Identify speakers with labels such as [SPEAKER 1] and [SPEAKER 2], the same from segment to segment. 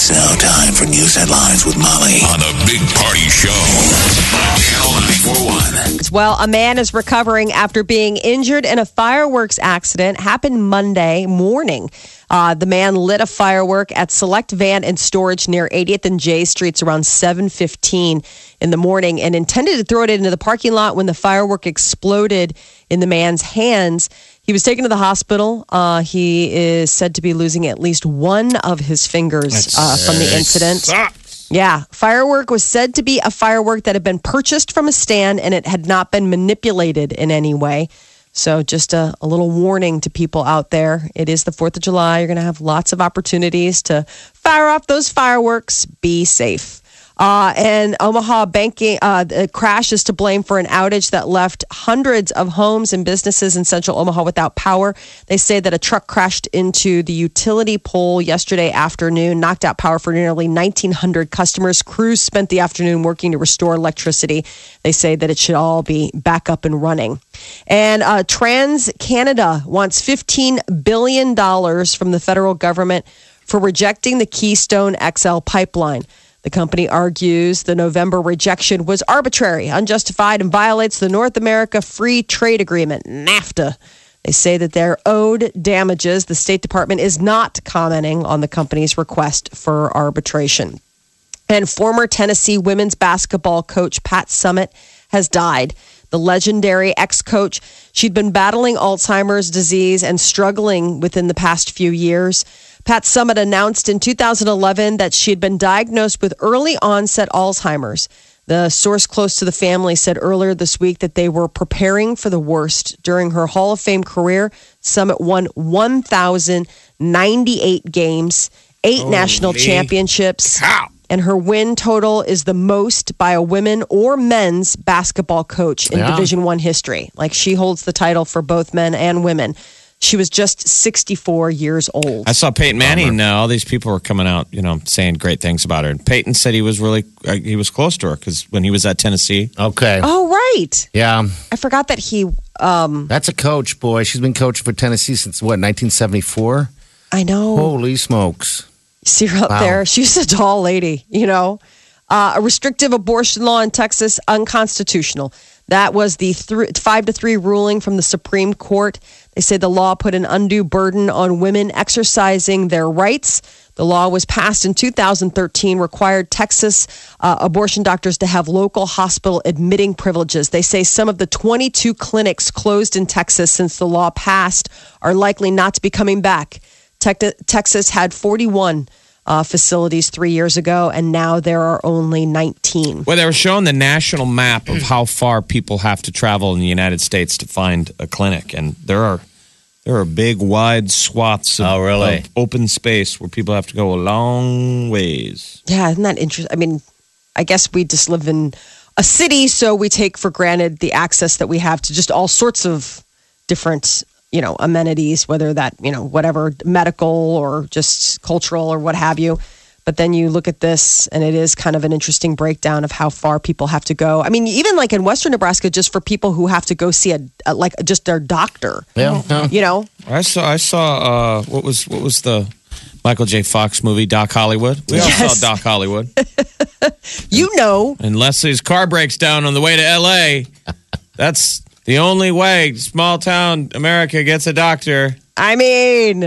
[SPEAKER 1] It's now time for news headlines with Molly on a big party show on Channel 941.
[SPEAKER 2] Well, a man is recovering after being injured in a fireworks accident. Happened Monday morning. Uh, the man lit a firework at Select Van and Storage near 80th and J Streets around 7:15 in the morning, and intended to throw it into the parking lot when the firework exploded in the man's hands. He was taken to the hospital. Uh, he is said to be losing at least one of his fingers uh, from the incident. Yeah, firework was said to be a firework that had been purchased from a stand and it had not been manipulated in any way. So, just a, a little warning to people out there. It is the 4th of July. You're going to have lots of opportunities to fire off those fireworks. Be safe. Uh, and Omaha banking uh, the crash is to blame for an outage that left hundreds of homes and businesses in central Omaha without power. They say that a truck crashed into the utility pole yesterday afternoon, knocked out power for nearly 1,900 customers. Crews spent the afternoon working to restore electricity. They say that it should all be back up and running. And uh, Trans Canada wants $15 billion from the federal government for rejecting the Keystone XL pipeline. The company argues the November rejection was arbitrary, unjustified, and violates the North America Free Trade Agreement, NAFTA. They say that they're owed damages. The State Department is not commenting on the company's request for arbitration. And former Tennessee women's basketball coach Pat Summitt has died. The legendary ex coach, she'd been battling Alzheimer's disease and struggling within the past few years. Pat Summitt announced in 2011 that she had been diagnosed with early onset Alzheimer's. The source close to the family said earlier this week that they were preparing for the worst. During her Hall of Fame career, Summitt won 1,098 games, eight national championships. And her win total is the most by a women or men's basketball coach in
[SPEAKER 3] Yeah.
[SPEAKER 2] Division One history. Like she holds the title for both men and women. She was just 64 years old.
[SPEAKER 4] I saw Peyton Manning. Uh, all these people were coming out, you know, saying great things about her. And Peyton said he was really, uh, he was close to her because when he was at Tennessee,
[SPEAKER 3] Okay.
[SPEAKER 2] Oh, right.
[SPEAKER 3] Yeah.
[SPEAKER 2] I forgot that he, um,
[SPEAKER 3] That's a coach, boy. She's been coaching for Tennessee since what, 1974?
[SPEAKER 2] I know.
[SPEAKER 3] Holy smokes.
[SPEAKER 2] See her up
[SPEAKER 3] Wow.
[SPEAKER 2] there. She's a tall lady, you know. Uh, a restrictive abortion law in Texas, unconstitutional. That was the thr five to three ruling from the Supreme Court. They say the law put an undue burden on women exercising their rights. The law was passed in 2013, required Texas uh, abortion doctors to have local hospital admitting privileges. They say some of the 22 clinics closed in Texas since the law passed are likely not to be coming back. Tex- Texas had 41 uh, facilities three years ago, and now there are only 19.
[SPEAKER 4] well, they were showing the national map of how far people have to travel in the United States to find a clinic, and there are there are big, wide swaths of,
[SPEAKER 3] Oh, really?
[SPEAKER 4] of open space where people have to go a long ways.
[SPEAKER 2] Yeah, isn't that interesting? I mean, I guess we just live in a city, so we take for granted the access that we have to just all sorts of different, you know, amenities, whether that, you know, whatever medical or just cultural or what have you. But then you look at this, and it is kind of an interesting breakdown of how far people have to go. I mean, even like in Western Nebraska, just for people who have to go see a, a like just their doctor,
[SPEAKER 3] Yeah. yeah.
[SPEAKER 2] you know,
[SPEAKER 4] I saw I saw uh, what was what was the Michael J. Fox movie Doc Hollywood. We all saw Doc Hollywood.
[SPEAKER 2] you know,
[SPEAKER 4] And Leslie's car breaks down on the way to L.A. That's the only way small town America gets a doctor.
[SPEAKER 2] I mean,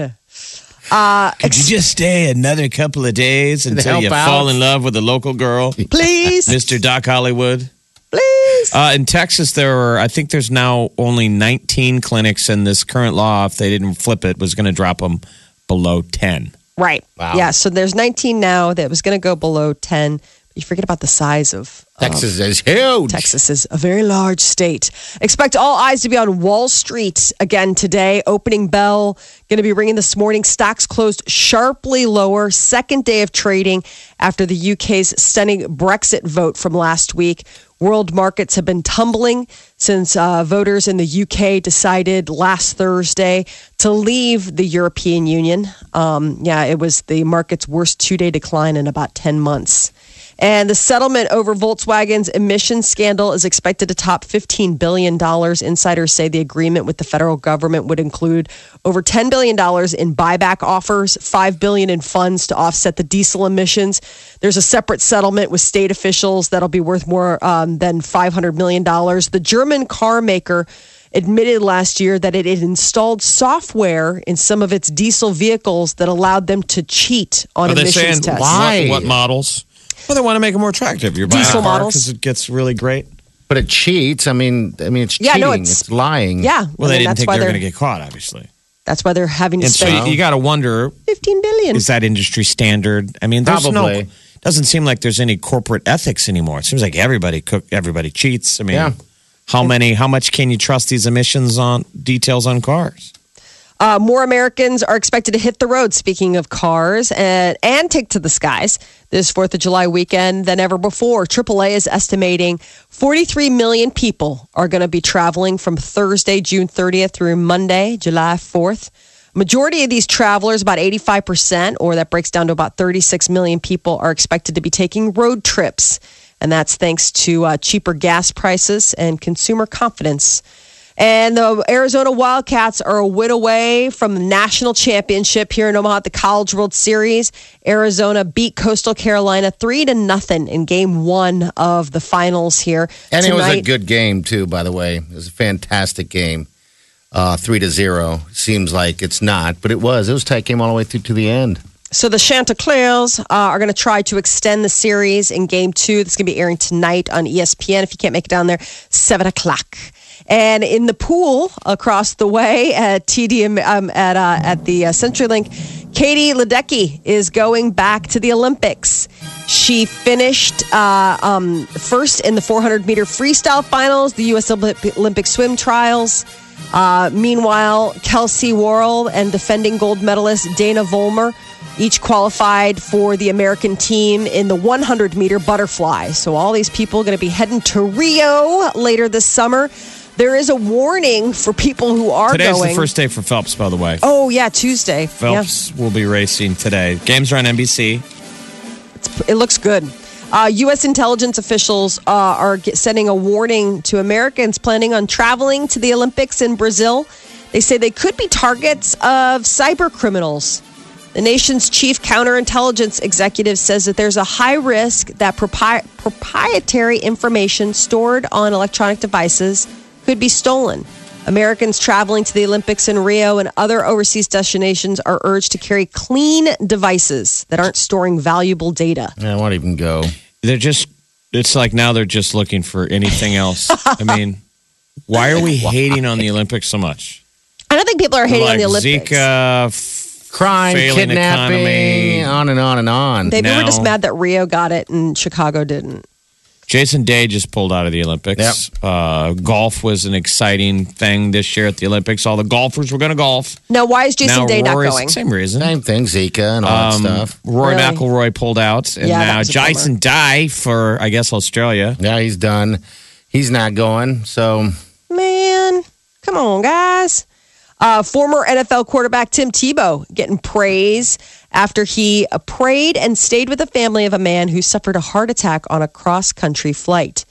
[SPEAKER 4] Could you just stay another couple of days until you
[SPEAKER 3] out?
[SPEAKER 4] fall in love with a local girl,
[SPEAKER 2] please,
[SPEAKER 4] Mr. Doc Hollywood?
[SPEAKER 2] please.
[SPEAKER 4] Uh, in Texas, there are, I think there's now only 19 clinics, and this current law, if they didn't flip it, was going to drop them below 10.
[SPEAKER 2] Right.
[SPEAKER 3] Wow.
[SPEAKER 2] Yeah. So there's 19 now that was going to go below 10. You forget about the size of
[SPEAKER 3] Texas is huge.
[SPEAKER 2] Texas is a very large state. Expect all eyes to be on Wall Street again today. Opening bell going to be ringing this morning. Stocks closed sharply lower. Second day of trading after the UK's stunning Brexit vote from last week. World markets have been tumbling since uh, voters in the UK decided last Thursday to leave the European Union. Um, yeah, it was the market's worst two day decline in about 10 months. And the settlement over Volkswagen's emissions scandal is expected to top $15 billion. Insiders say the agreement with the federal government would include over $10 billion in buyback offers, 5 billion in funds to offset the diesel emissions. There's a separate settlement with state officials that'll be worth more um, than $500 million. The German car maker admitted last year that it had installed software in some of its diesel vehicles that allowed them to cheat on
[SPEAKER 4] Are they
[SPEAKER 2] emissions
[SPEAKER 4] saying
[SPEAKER 2] tests.
[SPEAKER 3] Why?
[SPEAKER 4] What, what models? Well, they want to make it more attractive. You're buying
[SPEAKER 2] Diesel
[SPEAKER 4] a car
[SPEAKER 2] models.
[SPEAKER 4] because it gets really great.
[SPEAKER 3] But it cheats. I mean, I mean, it's
[SPEAKER 2] Yeah,
[SPEAKER 3] cheating.
[SPEAKER 2] no,
[SPEAKER 3] it's,
[SPEAKER 2] it's-
[SPEAKER 3] lying.
[SPEAKER 2] Yeah,
[SPEAKER 4] Well,
[SPEAKER 2] I
[SPEAKER 4] they
[SPEAKER 2] mean,
[SPEAKER 4] didn't
[SPEAKER 2] that's
[SPEAKER 4] think
[SPEAKER 2] why
[SPEAKER 4] they were
[SPEAKER 2] they're
[SPEAKER 4] going to get caught, obviously.
[SPEAKER 2] that's why they're having to
[SPEAKER 4] And so
[SPEAKER 2] spend
[SPEAKER 4] you, you got to wonder:
[SPEAKER 2] 15 billion.
[SPEAKER 4] is that industry standard? I mean, there's
[SPEAKER 3] Probably.
[SPEAKER 4] no. Doesn't seem like there's any corporate ethics anymore. It seems like everybody cook, everybody cheats. I mean,
[SPEAKER 3] Yeah.
[SPEAKER 4] how many? How much can you trust these emissions on details on cars?
[SPEAKER 2] Uh, more Americans are expected to hit the road, speaking of cars, and, and take to the skies this 4th of July weekend than ever before. AAA is estimating 43 million people are going to be traveling from Thursday, June 30th through Monday, July 4th. Majority of these travelers, about 85%, or that breaks down to about 36 million people, are expected to be taking road trips. And that's thanks to uh, cheaper gas prices and consumer confidence. And the Arizona Wildcats are a win away from the national championship here in Omaha at the College World Series. Arizona beat Coastal Carolina three to nothing in Game One of the finals here.
[SPEAKER 3] And it was a good game too, by the way. It was a fantastic game. Uh, three to zero. Seems like it's not, but it was. It was a tight game all the way through to the end.
[SPEAKER 2] So the Chanticleers uh, are going to try to extend the series in Game Two. That's going to be airing tonight on ESPN. If you can't make it down there, seven o'clock. And in the pool across the way at TD um, at uh, at the uh, CenturyLink, Katie Ledecky is going back to the Olympics. She finished uh, um, first in the 400 meter freestyle finals, the U.S. Olympic swim trials. Uh, meanwhile, Kelsey Worrell and defending gold medalist Dana Vollmer each qualified for the American team in the 100 meter butterfly. So all these people are going to be heading to Rio later this summer. There is a warning for people who are
[SPEAKER 4] Today's
[SPEAKER 2] going.
[SPEAKER 4] the first day for Phelps, by the way.
[SPEAKER 2] Oh yeah, Tuesday. Yeah,
[SPEAKER 4] Phelps will be racing today. Games are on NBC.
[SPEAKER 2] it looks good. Uh, U.S. intelligence officials uh, are get, sending a warning to Americans planning on traveling to the Olympics in Brazil. They say they could be targets of cyber criminals. The nation's chief counterintelligence executive says that there's a high risk that propri- proprietary information stored on electronic devices could be stolen. Americans traveling to the Olympics in Rio and other overseas destinations are urged to carry clean devices that aren't storing valuable data.
[SPEAKER 3] I won't even go.
[SPEAKER 4] They're just. It's like now they're just looking for anything else. I mean, why are we hating on the Olympics so much?
[SPEAKER 2] I don't think people are hating
[SPEAKER 4] like
[SPEAKER 2] on the Olympics.
[SPEAKER 4] Zika, f-
[SPEAKER 3] Crime, kidnapping,
[SPEAKER 4] economy.
[SPEAKER 3] on and on and on.
[SPEAKER 2] Maybe we're just mad that Rio got it and Chicago didn't.
[SPEAKER 4] Jason Day just pulled out of the Olympics. Uh, golf was an exciting thing this year at the Olympics. All the golfers were going to golf.
[SPEAKER 2] Now, why is Jason
[SPEAKER 4] now
[SPEAKER 2] Day not
[SPEAKER 4] Rory's-
[SPEAKER 2] going?
[SPEAKER 4] Same reason.
[SPEAKER 3] Same thing, Zika and all
[SPEAKER 4] Um,
[SPEAKER 3] that stuff.
[SPEAKER 4] Rory
[SPEAKER 2] Really?
[SPEAKER 4] McIlroy pulled out, and
[SPEAKER 2] Yeah,
[SPEAKER 4] now Jason Day for I guess Australia.
[SPEAKER 3] Yeah, he's done. He's not going. So
[SPEAKER 2] Man, come on, guys. Uh, former NFL quarterback Tim Tebow getting praise after he prayed and stayed with the family of a man who suffered a heart attack on a cross country flight.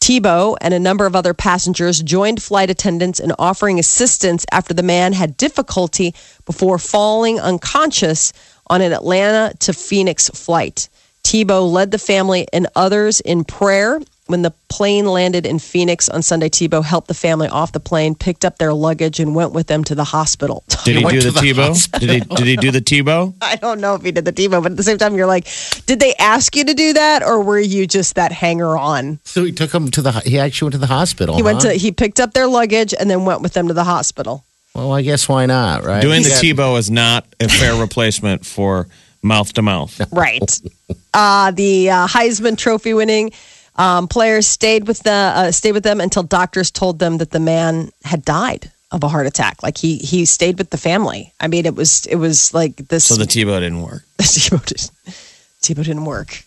[SPEAKER 2] Tebow and a number of other passengers joined flight attendants in offering assistance after the man had difficulty before falling unconscious on an Atlanta to Phoenix flight. Tebow led the family and others in prayer. When the plane landed in Phoenix on Sunday, Tebow helped the family off the plane, picked up their luggage, and went with them to the hospital.
[SPEAKER 4] Did he,
[SPEAKER 3] went
[SPEAKER 4] do the,
[SPEAKER 3] the
[SPEAKER 4] Tebow? Did he did he do the Tebow?
[SPEAKER 2] I don't know if he did the Tebow, but at the same time, you're like, did they ask you to do that, or were you just that hanger on?
[SPEAKER 3] so he took him to the he actually went to the hospital.
[SPEAKER 2] He went to he picked up their luggage and then went with them to the hospital.
[SPEAKER 3] Well, I guess why not, right?
[SPEAKER 4] Doing the Tebow is not a fair replacement for mouth to mouth.
[SPEAKER 2] Right. Uh, the uh, Heisman Trophy winning Um, players stayed with the uh, stayed with them until doctors told them that the man had died of a heart attack. Like he he stayed with the family. I mean, it was it was like this.
[SPEAKER 4] So the Tebow didn't work.
[SPEAKER 2] Tebow didn't, Tebow didn't work.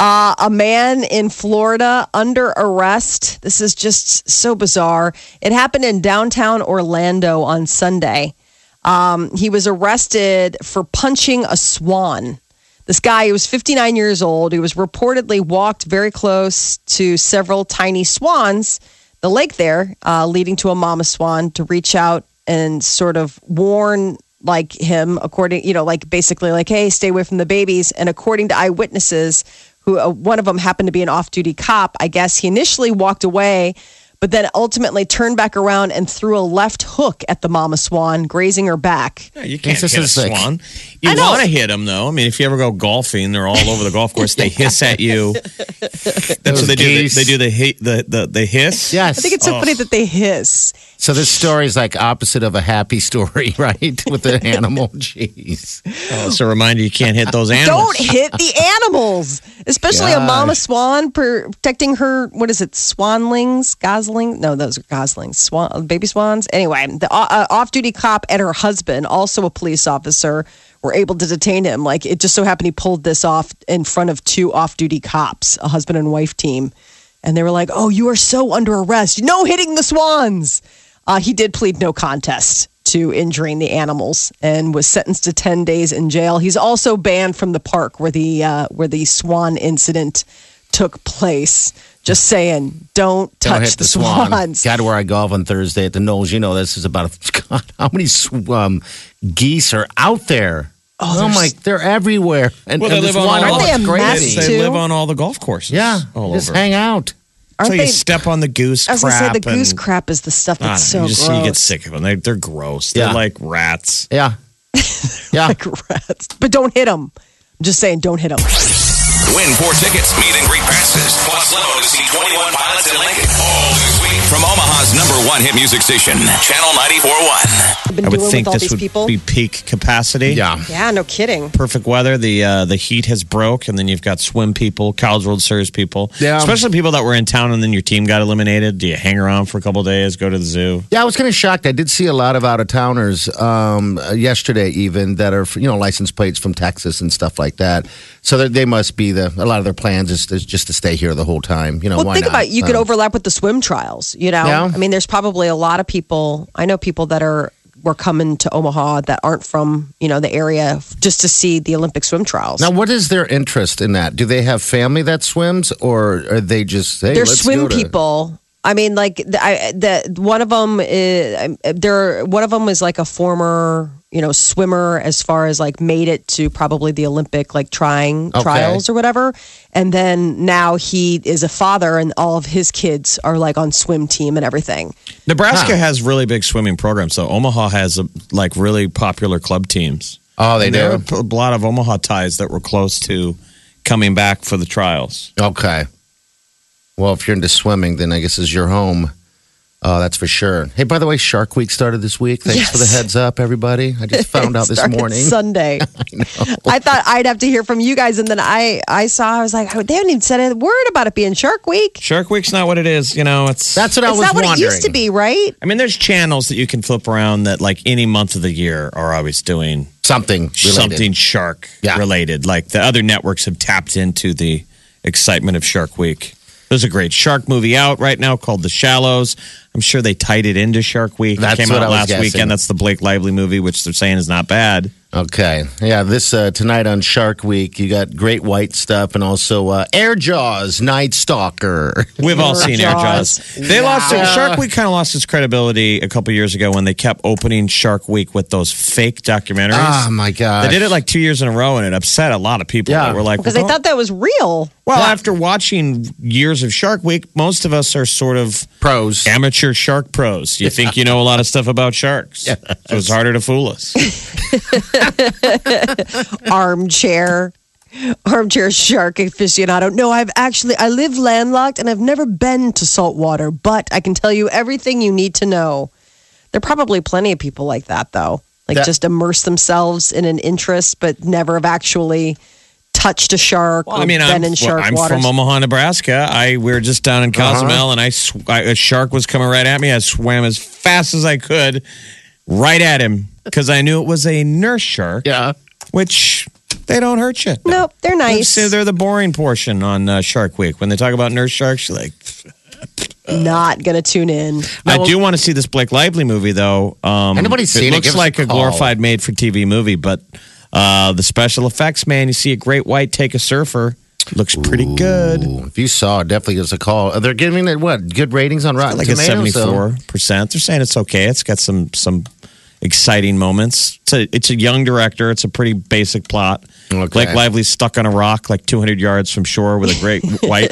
[SPEAKER 2] Uh, a man in Florida under arrest. This is just so bizarre. It happened in downtown Orlando on Sunday. Um, he was arrested for punching a swan. This guy, he was 59 years old. He was reportedly walked very close to several tiny swans, the lake there, uh, leading to a mama swan to reach out and sort of warn like him, according, you know, like basically like, hey, stay away from the babies. And according to eyewitnesses, who uh, one of them happened to be an off-duty cop, I guess he initially walked away but then ultimately turned back around and threw a left hook at the mama swan, grazing her back.
[SPEAKER 4] Yeah, you can't
[SPEAKER 3] This
[SPEAKER 4] hit a
[SPEAKER 3] is like-
[SPEAKER 4] swan. You want to hit them though. I mean, if you ever go golfing, they're all over the golf course. They hiss at you. That's
[SPEAKER 3] Those
[SPEAKER 4] what they do. They, they do the, the the the hiss.
[SPEAKER 3] Yes.
[SPEAKER 2] I think it's so funny oh. that they hiss.
[SPEAKER 3] So this story is like opposite of a happy story, right? With the animal. Jeez.
[SPEAKER 4] Oh, so remind you, you can't hit those animals.
[SPEAKER 2] Don't hit the animals, especially a mama swan protecting her. What is it? Swanlings, gosling? No, those are goslings. Swan, baby swans. Anyway, the uh, off-duty cop and her husband, also a police officer, were able to detain him. Like it just so happened he pulled this off in front of two off-duty cops, a husband and wife team, and they were like, "Oh, you are so under arrest. No hitting the swans." Uh, he did plead no contest to injuring the animals and was sentenced to 10 days in jail. He's also banned from the park where the uh, where the swan incident took place. Just saying, don't touch
[SPEAKER 3] Don't hit
[SPEAKER 2] the,
[SPEAKER 3] the, swan.
[SPEAKER 2] swans.
[SPEAKER 3] God, where I golf on Thursday at the Knolls, you know this is about God, how many sw- um, geese are out there? Oh, my! They're everywhere. And,
[SPEAKER 4] Well,
[SPEAKER 3] and this
[SPEAKER 4] live on
[SPEAKER 3] one
[SPEAKER 4] all-
[SPEAKER 2] Aren't they a
[SPEAKER 3] is
[SPEAKER 2] mess,
[SPEAKER 3] crazy.
[SPEAKER 4] They live on all the golf courses.
[SPEAKER 3] Yeah,
[SPEAKER 4] all
[SPEAKER 3] just
[SPEAKER 4] over.
[SPEAKER 3] hang out.
[SPEAKER 2] Aren't
[SPEAKER 4] so
[SPEAKER 2] they?
[SPEAKER 4] you step on the goose crap.
[SPEAKER 2] I was gonna say
[SPEAKER 4] crap.
[SPEAKER 2] the goose crap is the stuff that's
[SPEAKER 4] know,
[SPEAKER 2] so
[SPEAKER 4] you just
[SPEAKER 2] gross.
[SPEAKER 4] you get sick of them. They, they're gross. They're
[SPEAKER 3] Yeah.
[SPEAKER 4] like rats.
[SPEAKER 3] Yeah, yeah.
[SPEAKER 2] like rats, but don't hit them. I'm just saying, don't hit them.
[SPEAKER 1] Win four tickets, meet and greet passes, plus limo to see 21 Pilots in Lincoln. All this week from Omaha's number one hit music station, Channel 94.1.
[SPEAKER 2] I've
[SPEAKER 4] I would think
[SPEAKER 2] all
[SPEAKER 4] this
[SPEAKER 2] these
[SPEAKER 4] would
[SPEAKER 2] people.
[SPEAKER 4] be peak capacity.
[SPEAKER 3] yeah.
[SPEAKER 2] yeah, no kidding.
[SPEAKER 4] Perfect weather. The uh, the heat has broke, and then you've got swim people, College World Series people,
[SPEAKER 3] Yeah.
[SPEAKER 4] especially people that were in town, and then your team got eliminated. Do you hang around for a couple of days, go to the zoo?
[SPEAKER 3] Yeah, I was kind of shocked. I did see a lot of out of towners um, uh, yesterday, even that are you know license plates from Texas and stuff like that. So they- they must be the a lot of their plans is, is just to stay here the whole time. You know,
[SPEAKER 2] Well, think
[SPEAKER 3] not?
[SPEAKER 2] about it. You could
[SPEAKER 3] Um,
[SPEAKER 2] overlap with the swim trials. You know,
[SPEAKER 3] Yeah.
[SPEAKER 2] I mean, there's probably a lot of people. I know people that are were coming to Omaha that aren't from you know the area just to see the Olympic swim trials.
[SPEAKER 3] Now, what is their interest in that? Do they have family that swims, or are they just hey,
[SPEAKER 2] they're swim people. I mean, like the, I, the one of them uh, is there. One of them is like a former, you know, swimmer as far as like made it to probably the Olympic like trying
[SPEAKER 3] Okay.
[SPEAKER 2] trials or whatever, and then now he is a father, and all of his kids are like on swim team and everything.
[SPEAKER 4] Nebraska has really big swimming programs. So Omaha has a, like really popular club teams.
[SPEAKER 3] Oh, they
[SPEAKER 4] And there
[SPEAKER 3] do.
[SPEAKER 4] are a lot of Omaha ties that were close to coming back for the trials.
[SPEAKER 3] Okay. Well, if you're into swimming, then I guess is your home. Oh, that's for sure. Hey, by the way, Shark Week started this week. Thanks for the heads up, everybody. I just found out this morning.
[SPEAKER 2] Sunday. I, thought I'd have to hear from you guys, and then I I saw I was like, oh, they haven't even said a word about it being Shark Week.
[SPEAKER 4] Shark Week's not what it is. You know, it's
[SPEAKER 3] That's what I was
[SPEAKER 2] not what
[SPEAKER 3] wondering.
[SPEAKER 2] it used to be, right?
[SPEAKER 4] I mean, there's channels that you can flip around that, like any month of the year, are always doing
[SPEAKER 3] Something related.
[SPEAKER 4] something shark
[SPEAKER 3] Yeah.
[SPEAKER 4] related. Like the other networks have tapped into the excitement of Shark Week. There's a great shark movie out right now called The Shallows. I'm sure they tied it into Shark Week.
[SPEAKER 3] That's
[SPEAKER 4] it came out last
[SPEAKER 3] guessing.
[SPEAKER 4] weekend. That's the Blake Lively movie, which they're saying is not bad.
[SPEAKER 3] Okay. Yeah, this uh, tonight on Shark Week, you got Great White stuff and also uh, Air Jaws, Night Stalker.
[SPEAKER 4] We've all seen Air
[SPEAKER 2] Jaws.
[SPEAKER 4] Jaws. They lost
[SPEAKER 3] Wow.
[SPEAKER 4] Shark Week kind of lost its credibility a couple years ago when they kept opening Shark Week with those fake documentaries.
[SPEAKER 3] Oh my god!
[SPEAKER 4] They did it like two years in a row, and it upset a lot of people.
[SPEAKER 3] Yeah.
[SPEAKER 4] that were like,
[SPEAKER 2] Because
[SPEAKER 4] well,
[SPEAKER 2] they thought that was real.
[SPEAKER 4] Well, after watching years of Shark Week, most of us are sort of
[SPEAKER 3] pros.
[SPEAKER 4] amateur shark pros. You think you know a lot of stuff about sharks. So it's harder to fool us.
[SPEAKER 2] armchair. Armchair shark aficionado. No i've actually i live landlocked and i've never been to saltwater but i can tell you everything you need to know. There are probably plenty of people like that though. Like
[SPEAKER 3] That-
[SPEAKER 2] just immerse themselves in an interest but never have actually touched a shark
[SPEAKER 4] Well,
[SPEAKER 2] or
[SPEAKER 4] I mean, I'm, well, I'm from Omaha, Nebraska. I we were just down in uh-huh. Cozumel, and I, sw- I a shark was coming right at me. I swam as fast as I could, right at him, because I knew it was a nurse shark.
[SPEAKER 3] Yeah.
[SPEAKER 4] which they don't hurt you.
[SPEAKER 2] nope, they're nice.
[SPEAKER 4] They're, they're the boring portion on uh, Shark Week when they talk about nurse sharks. You're like,
[SPEAKER 2] Not gonna tune in.
[SPEAKER 4] I do want to see this Blake Lively movie though. Um,
[SPEAKER 3] Anybody's seen it,
[SPEAKER 4] looks
[SPEAKER 3] give us
[SPEAKER 4] like
[SPEAKER 3] a
[SPEAKER 4] a,
[SPEAKER 3] call.
[SPEAKER 4] glorified made-for-TV movie, but uh, the special effects, man, you see a great white take a surfer, looks pretty good.
[SPEAKER 3] If you saw it, definitely give us a call. Uh, They're giving it what? Good ratings on Rotten
[SPEAKER 4] like a
[SPEAKER 3] Tomatoes. so-
[SPEAKER 4] seventy-four percent. They're saying it's okay. It's got some some exciting moments. It's a it's a young director. It's a pretty basic plot.
[SPEAKER 3] Okay.
[SPEAKER 4] Blake Lively's stuck on a rock like two hundred yards from shore with a great white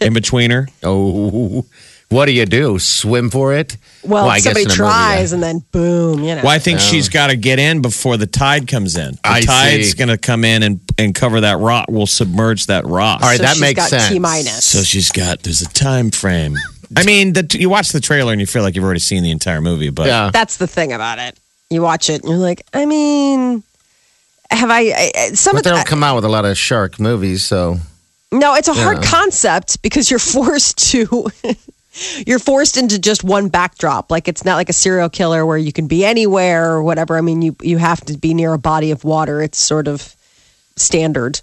[SPEAKER 4] in between her.
[SPEAKER 3] Oh, what do you do? Swim for it?
[SPEAKER 2] Well,
[SPEAKER 3] I
[SPEAKER 2] somebody
[SPEAKER 3] in a movie,
[SPEAKER 2] tries
[SPEAKER 3] yeah.
[SPEAKER 2] and then boom, you know.
[SPEAKER 4] Well, I think oh. she's got to get in before the tide comes in. The
[SPEAKER 3] I
[SPEAKER 4] tide's going to come in and, and cover that rock. Will submerge that rock.
[SPEAKER 3] All right,
[SPEAKER 2] So
[SPEAKER 3] that
[SPEAKER 2] she's
[SPEAKER 3] makes
[SPEAKER 2] got
[SPEAKER 3] sense.
[SPEAKER 2] T minus.
[SPEAKER 4] So she's got. There's a time frame. I mean, the, you watch the trailer and you feel like you've already seen the entire movie, but
[SPEAKER 3] Yeah.
[SPEAKER 2] That's the thing about it. You watch it and you're like, I mean, have I? I I- some
[SPEAKER 3] But
[SPEAKER 2] of
[SPEAKER 3] they don't come out with a lot of shark movies, so
[SPEAKER 2] no, it's a hard
[SPEAKER 3] Yeah.
[SPEAKER 2] concept because you're forced to. You're forced into just one backdrop. Like it's not like a serial killer where you can be anywhere or whatever. I mean, you you have to be near a body of water. It's sort of standard.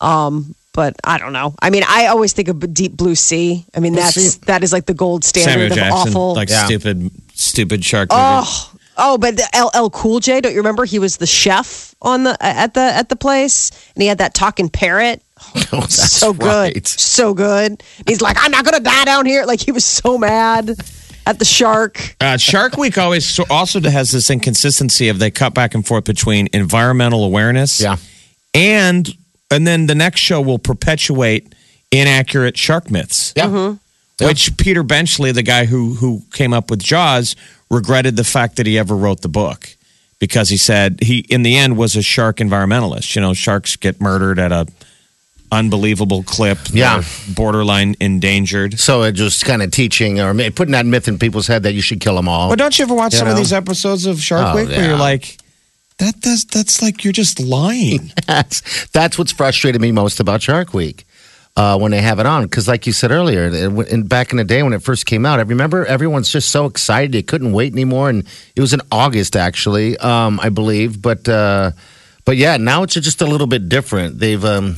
[SPEAKER 2] Um, but I don't know. I mean, I always think of Deep Blue Sea. I mean, that's that is like the gold
[SPEAKER 4] Samuel
[SPEAKER 2] standard of
[SPEAKER 4] Jackson,
[SPEAKER 2] awful.
[SPEAKER 4] like
[SPEAKER 3] Yeah.
[SPEAKER 4] stupid, stupid shark movie.
[SPEAKER 2] Oh, oh, but the LL Cool J, don't you remember? He was the chef on the at the at the place, and he had that talking parrot.
[SPEAKER 3] Oh, that's
[SPEAKER 2] so good, so good. He's like, I'm not gonna die down here. Like he was so mad at the shark.
[SPEAKER 4] Uh, Shark Week always so- also has this inconsistency of they cut back and forth between environmental awareness,
[SPEAKER 3] Yeah.
[SPEAKER 4] and and then the next show will perpetuate inaccurate shark myths.
[SPEAKER 3] Yeah.
[SPEAKER 2] Mm-hmm.
[SPEAKER 4] Which Peter Benchley, the guy who who came up with Jaws, regretted the fact that he ever wrote the book because he said he in the end was a shark environmentalist. You know, sharks get murdered at a unbelievable clip.
[SPEAKER 3] Yeah.
[SPEAKER 4] Borderline endangered.
[SPEAKER 3] So it just kind of teaching or putting that myth in people's head that you should kill them all.
[SPEAKER 4] But don't you ever watch
[SPEAKER 3] You
[SPEAKER 4] some of these episodes of Shark
[SPEAKER 3] Oh,
[SPEAKER 4] Week where you're like, that does that's like you're just lying.
[SPEAKER 3] that's that's what's frustrated me most about Shark Week uh, when they have it on. Because, like you said earlier, it- in, back in the day when it first came out, I remember everyone's just so excited they couldn't wait anymore. And it was in August, actually, um, I believe. But uh, but yeah, now it's just a little bit different. They've um,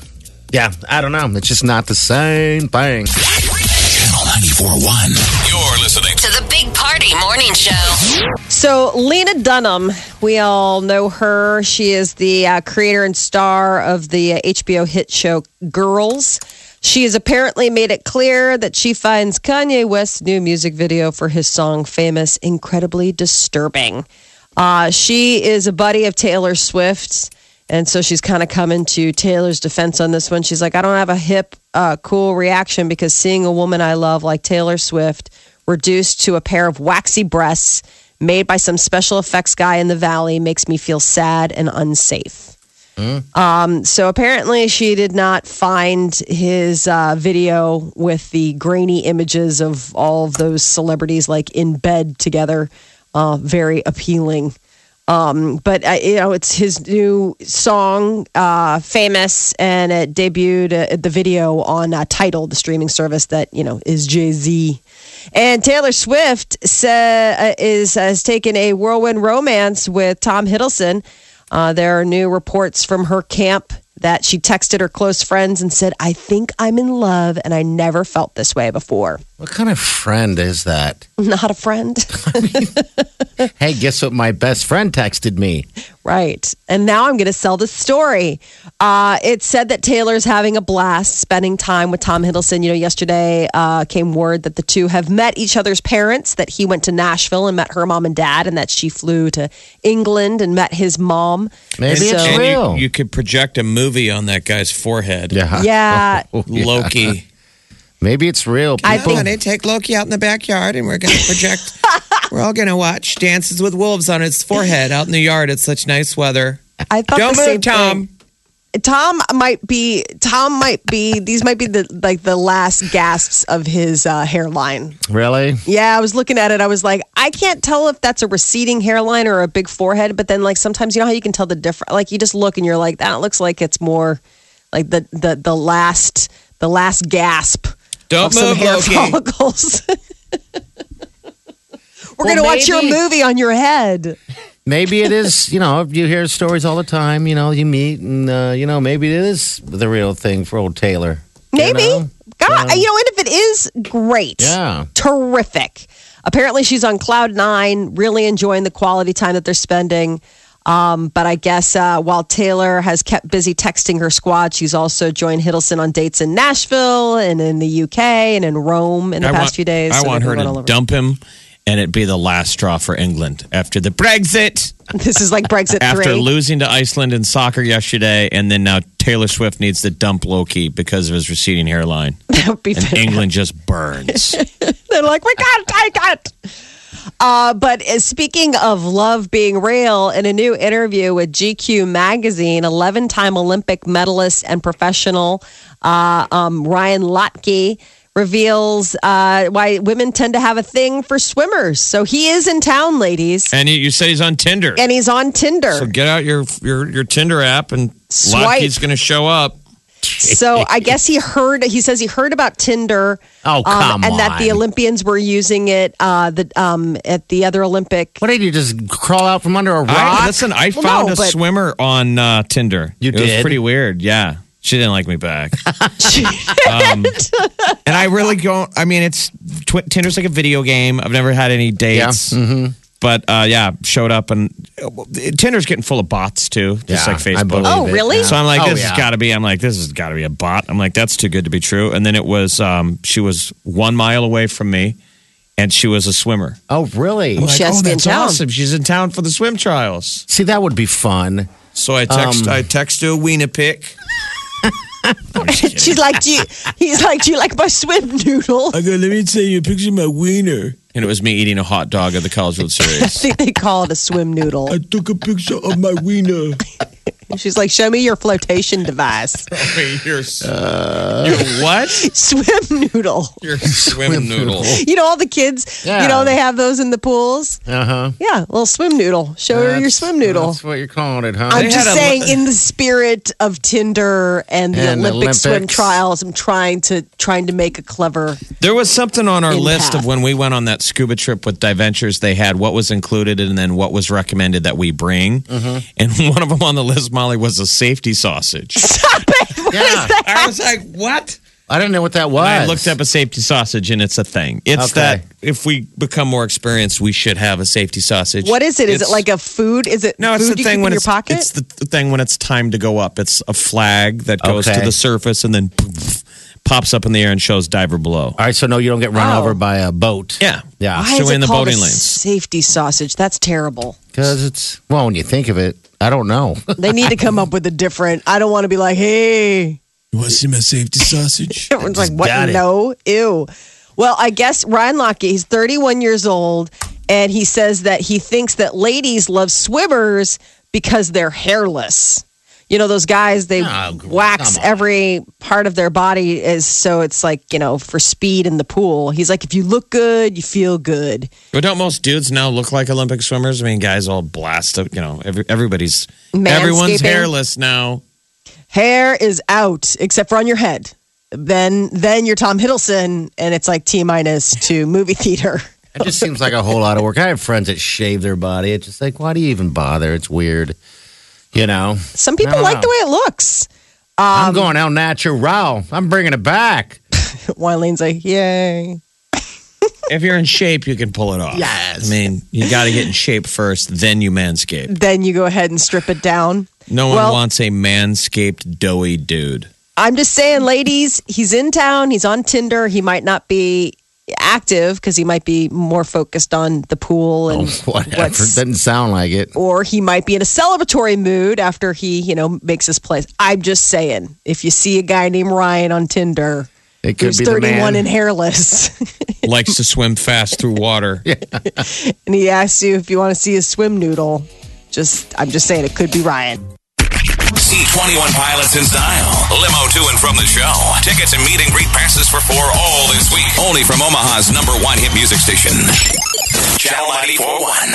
[SPEAKER 3] yeah, I don't know. It's just not the same thing.
[SPEAKER 1] Channel 94.1. You're listening
[SPEAKER 5] To the Big Party Morning Show.
[SPEAKER 2] So Lena Dunham, we all know her. She is the uh, creator and star of the uh, HBO hit show Girls. She has apparently made it clear that she finds Kanye West's new music video for his song Famous incredibly disturbing. Uh, she is a buddy of Taylor Swift's. And so she's kind of coming to Taylor's defense on this one. She's like, I don't have a hip, uh, cool reaction because seeing a woman I love like Taylor Swift reduced to a pair of waxy breasts made by some special effects guy in the valley makes me feel sad and unsafe. Um, so apparently, she did not find his uh, video with the grainy images of all of those celebrities like in bed together uh, very appealing. Um, but uh, you know, it's his new song, uh, "Famous," and it debuted uh, the video on uh, Tidal, the streaming service that you know is Jay Z. And Taylor Swift sa- uh, is has taken a whirlwind romance with Tom Hiddleston. Uh, there are new reports from her camp that she texted her close friends and said, "I think I'm in love, and I never felt this way before."
[SPEAKER 3] What kind of friend is that?
[SPEAKER 2] Not a friend.
[SPEAKER 3] Hey, guess what? My best friend texted me.
[SPEAKER 2] Right. And now I'm going to sell the story. Uh, it said that Taylor's having a blast spending time with Tom Hiddleston. You know, yesterday uh, came word that the two have met each other's parents, that he went to Nashville and met her mom and dad, and that she flew to England and met his mom.
[SPEAKER 3] Maybe
[SPEAKER 2] So-
[SPEAKER 3] it's real.
[SPEAKER 4] you, you could project a movie on that guy's forehead.
[SPEAKER 3] yeah.
[SPEAKER 2] Yeah.
[SPEAKER 3] Oh, yeah.
[SPEAKER 4] Loki.
[SPEAKER 3] Maybe it's real.
[SPEAKER 2] I
[SPEAKER 3] People-
[SPEAKER 2] think-
[SPEAKER 4] take Loki out in the backyard and we're going to project. we're all going to watch Dances with Wolves on its forehead out in the yard. It's such nice weather.
[SPEAKER 2] I thought
[SPEAKER 4] Don't
[SPEAKER 2] the same
[SPEAKER 4] move, Tom.
[SPEAKER 2] thing. Tom might be. Tom might be. These might be the like the last gasps of his uh, hairline.
[SPEAKER 3] Really?
[SPEAKER 2] Yeah, I was looking at it. I was like, I can't tell if that's a receding hairline or a big forehead. But then, like, sometimes you know how you can tell the difference. Like, you just look and you're like, that looks like it's more like the the the last the last gasp
[SPEAKER 4] Don't
[SPEAKER 2] of some hair
[SPEAKER 4] Loki.
[SPEAKER 2] follicles. We're
[SPEAKER 3] Well,
[SPEAKER 2] gonna watch your
[SPEAKER 3] maybe-
[SPEAKER 2] movie on your head.
[SPEAKER 3] Maybe it is, you know, you hear stories all the time, you know, you meet and, uh, you know, maybe it is the real thing for old Taylor. you
[SPEAKER 2] Maybe.
[SPEAKER 3] know?
[SPEAKER 2] God, you know, and if it is, great.
[SPEAKER 3] Yeah.
[SPEAKER 2] Terrific. Apparently, she's on cloud nine, really enjoying the quality time that they're spending. Um, but I guess uh, while Taylor has kept busy texting her squad, she's also joined Hiddleston on dates in Nashville and in the UK and in Rome in the
[SPEAKER 4] I
[SPEAKER 2] past
[SPEAKER 4] want,
[SPEAKER 2] few days.
[SPEAKER 4] I
[SPEAKER 2] So
[SPEAKER 4] want her to dump him, and it be the last straw for England after the Brexit.
[SPEAKER 2] This is like Brexit
[SPEAKER 4] After
[SPEAKER 2] 3.
[SPEAKER 4] losing to Iceland in soccer yesterday, and then now Taylor Swift needs to dump Loki because of his receding hairline,
[SPEAKER 2] that would be
[SPEAKER 4] and
[SPEAKER 2] fantastic.
[SPEAKER 4] England just burns.
[SPEAKER 2] They're like, we gotta take it. Uh, but uh, speaking of love being real, in a new interview with GQ magazine, 11 time Olympic medalist and professional uh, um, Ryan Lochte reveals uh, why women tend to have a thing for swimmers. So he is in town, ladies,
[SPEAKER 4] and you, you said he's on Tinder.
[SPEAKER 2] and he's on Tinder.
[SPEAKER 4] So get out your your your Tinder app, and
[SPEAKER 2] Swipe.
[SPEAKER 4] Lochte's going to show up.
[SPEAKER 2] So I guess he heard. He says he heard about Tinder.
[SPEAKER 3] Oh,
[SPEAKER 2] um,
[SPEAKER 3] come
[SPEAKER 2] and that the
[SPEAKER 3] on.
[SPEAKER 2] Olympians were using it. Uh, the um, at the other Olympic.
[SPEAKER 3] What did you just crawl out from under a rock?
[SPEAKER 4] I, listen, I
[SPEAKER 2] Well,
[SPEAKER 4] found
[SPEAKER 2] no,
[SPEAKER 4] a
[SPEAKER 2] but-
[SPEAKER 4] swimmer on uh, Tinder.
[SPEAKER 3] You
[SPEAKER 4] it was
[SPEAKER 3] did?
[SPEAKER 4] pretty weird. Yeah, she didn't like me back. Um, and I really don't. I mean, it's tw- Tinder's like a video game. I've never had any dates.
[SPEAKER 3] mm-hmm.
[SPEAKER 4] But uh, yeah, showed up and uh, Tinder's getting full of bots too, just
[SPEAKER 3] Yeah,
[SPEAKER 4] like Facebook.
[SPEAKER 2] Oh, really?
[SPEAKER 3] yeah.
[SPEAKER 4] So I'm like,
[SPEAKER 3] Oh,
[SPEAKER 4] this
[SPEAKER 3] yeah.
[SPEAKER 4] has got to be. I'm like, this has got to be a bot. I'm like, that's too good to be true. And then it was, um, she was one mile away from me, and she was a swimmer.
[SPEAKER 3] Oh, really?
[SPEAKER 2] She has
[SPEAKER 4] oh,
[SPEAKER 2] to be in town.
[SPEAKER 4] awesome. She's in town for the swim trials.
[SPEAKER 3] See, that would be fun.
[SPEAKER 4] So I text,
[SPEAKER 3] Um,
[SPEAKER 4] I text her a wiener pic. I'm just kidding.
[SPEAKER 2] She's like, do you, he's like, do you like my swim noodle?
[SPEAKER 4] I go, let me send you a picture of my wiener. And it was me eating a hot dog at the College World Series.
[SPEAKER 2] I think they call it a swim noodle.
[SPEAKER 4] I took a picture of my wiener.
[SPEAKER 2] She's like, show me your flotation device.
[SPEAKER 4] Your, your what?
[SPEAKER 2] swim noodle.
[SPEAKER 4] Your swim noodle.
[SPEAKER 2] You know, all the kids, you know, they have those in the pools.
[SPEAKER 3] Uh huh.
[SPEAKER 2] Yeah, a little swim noodle. Show her your swim noodle.
[SPEAKER 3] That's what you're calling it, huh?
[SPEAKER 2] I'm
[SPEAKER 4] They
[SPEAKER 2] just
[SPEAKER 4] had a-
[SPEAKER 2] saying, in the spirit of Tinder and the
[SPEAKER 3] And
[SPEAKER 2] Olympic swim trials, I'm trying to trying to make a clever.
[SPEAKER 4] There was something on our
[SPEAKER 2] In
[SPEAKER 4] list of when we went on that scuba trip with Diventures. They had what was included and then what was recommended that we bring.
[SPEAKER 2] Mm-hmm.
[SPEAKER 4] And one of them on the list, Molly, was a safety sausage.
[SPEAKER 2] Stop it! What is
[SPEAKER 3] Yeah.
[SPEAKER 2] that?
[SPEAKER 4] I was like, what?
[SPEAKER 3] I didn't know what that was.
[SPEAKER 4] I looked up a safety sausage and it's a thing. It's
[SPEAKER 3] Okay.
[SPEAKER 4] that if we become more experienced, we should have a safety sausage.
[SPEAKER 2] What is it? Is
[SPEAKER 4] It's-
[SPEAKER 2] it like a food? Is it
[SPEAKER 4] No, it's
[SPEAKER 2] food
[SPEAKER 4] the
[SPEAKER 2] you
[SPEAKER 4] thing
[SPEAKER 2] keep
[SPEAKER 4] when
[SPEAKER 2] in your
[SPEAKER 4] it's
[SPEAKER 2] pocket?
[SPEAKER 4] it's the, the thing when it's time to go up. It's a flag that goes
[SPEAKER 3] Okay.
[SPEAKER 4] to the surface and then poof, pops up in the air and shows diver below.
[SPEAKER 3] All right, so no, you don't get run
[SPEAKER 2] Oh.
[SPEAKER 3] over by a boat.
[SPEAKER 4] Yeah.
[SPEAKER 3] Yeah.
[SPEAKER 2] Why
[SPEAKER 4] so
[SPEAKER 2] is
[SPEAKER 4] in
[SPEAKER 2] it
[SPEAKER 4] the
[SPEAKER 2] called
[SPEAKER 4] boating
[SPEAKER 2] a
[SPEAKER 4] lanes.
[SPEAKER 2] safety sausage? That's terrible.
[SPEAKER 3] Because it's, well, when you think of it, I don't know.
[SPEAKER 2] They need to come up with a different. I don't want to be like, hey.
[SPEAKER 4] You want to see my safety sausage?
[SPEAKER 2] Everyone's like, what?
[SPEAKER 3] it.
[SPEAKER 2] No, ew. Well, I guess Ryan Lochte, he's 31 years old, and he says that he thinks that ladies love swimmers because they're hairless. You know, those guys, they
[SPEAKER 3] Oh,
[SPEAKER 2] wax every part of their body is so it's like, you know, for speed in the pool. He's like, if you look good, you feel good.
[SPEAKER 4] But don't most dudes now look like Olympic swimmers? I mean, guys all blasted. You know, every, everybody's everyone's hairless now.
[SPEAKER 2] Hair is out, except for on your head. Then then you're Tom Hiddleston, and it's like T minus to movie theater.
[SPEAKER 3] It just seems like a whole lot of work. I have friends that shave their body. It's just like, why do you even bother? It's weird. You know?
[SPEAKER 2] Some people like
[SPEAKER 3] know.
[SPEAKER 2] the way it looks.
[SPEAKER 3] I'm
[SPEAKER 2] Um,
[SPEAKER 3] going El Natural. I'm bringing it back.
[SPEAKER 2] Wylene's like, yay.
[SPEAKER 4] If you're in shape, you can pull it off.
[SPEAKER 3] Yes.
[SPEAKER 4] I mean, you got to get in shape first, then you manscape.
[SPEAKER 2] Then you go ahead and strip it down.
[SPEAKER 4] No one
[SPEAKER 2] Well-
[SPEAKER 4] wants a manscaped, doughy dude.
[SPEAKER 2] I'm just saying, ladies, he's in town. He's on Tinder. He might not be active because he might be more focused on the pool and
[SPEAKER 3] Oh, Whatever.
[SPEAKER 2] what's.
[SPEAKER 3] Doesn't sound like it.
[SPEAKER 2] Or he might be in a celebratory mood after he, you know, makes his place. I'm just saying, if you see a guy named Ryan on Tinder
[SPEAKER 3] It could
[SPEAKER 2] who's
[SPEAKER 3] be the
[SPEAKER 2] 31
[SPEAKER 3] man.
[SPEAKER 2] and hairless,
[SPEAKER 4] Likes to swim fast through water.
[SPEAKER 2] and he asks you if you want to see his swim noodle, just I'm just saying it could be Ryan.
[SPEAKER 1] See 21 Pilots in style. Limo to and from the show. Tickets and meet and greet passes for four all this week. Only from Omaha's number one hit music station. Channel 941.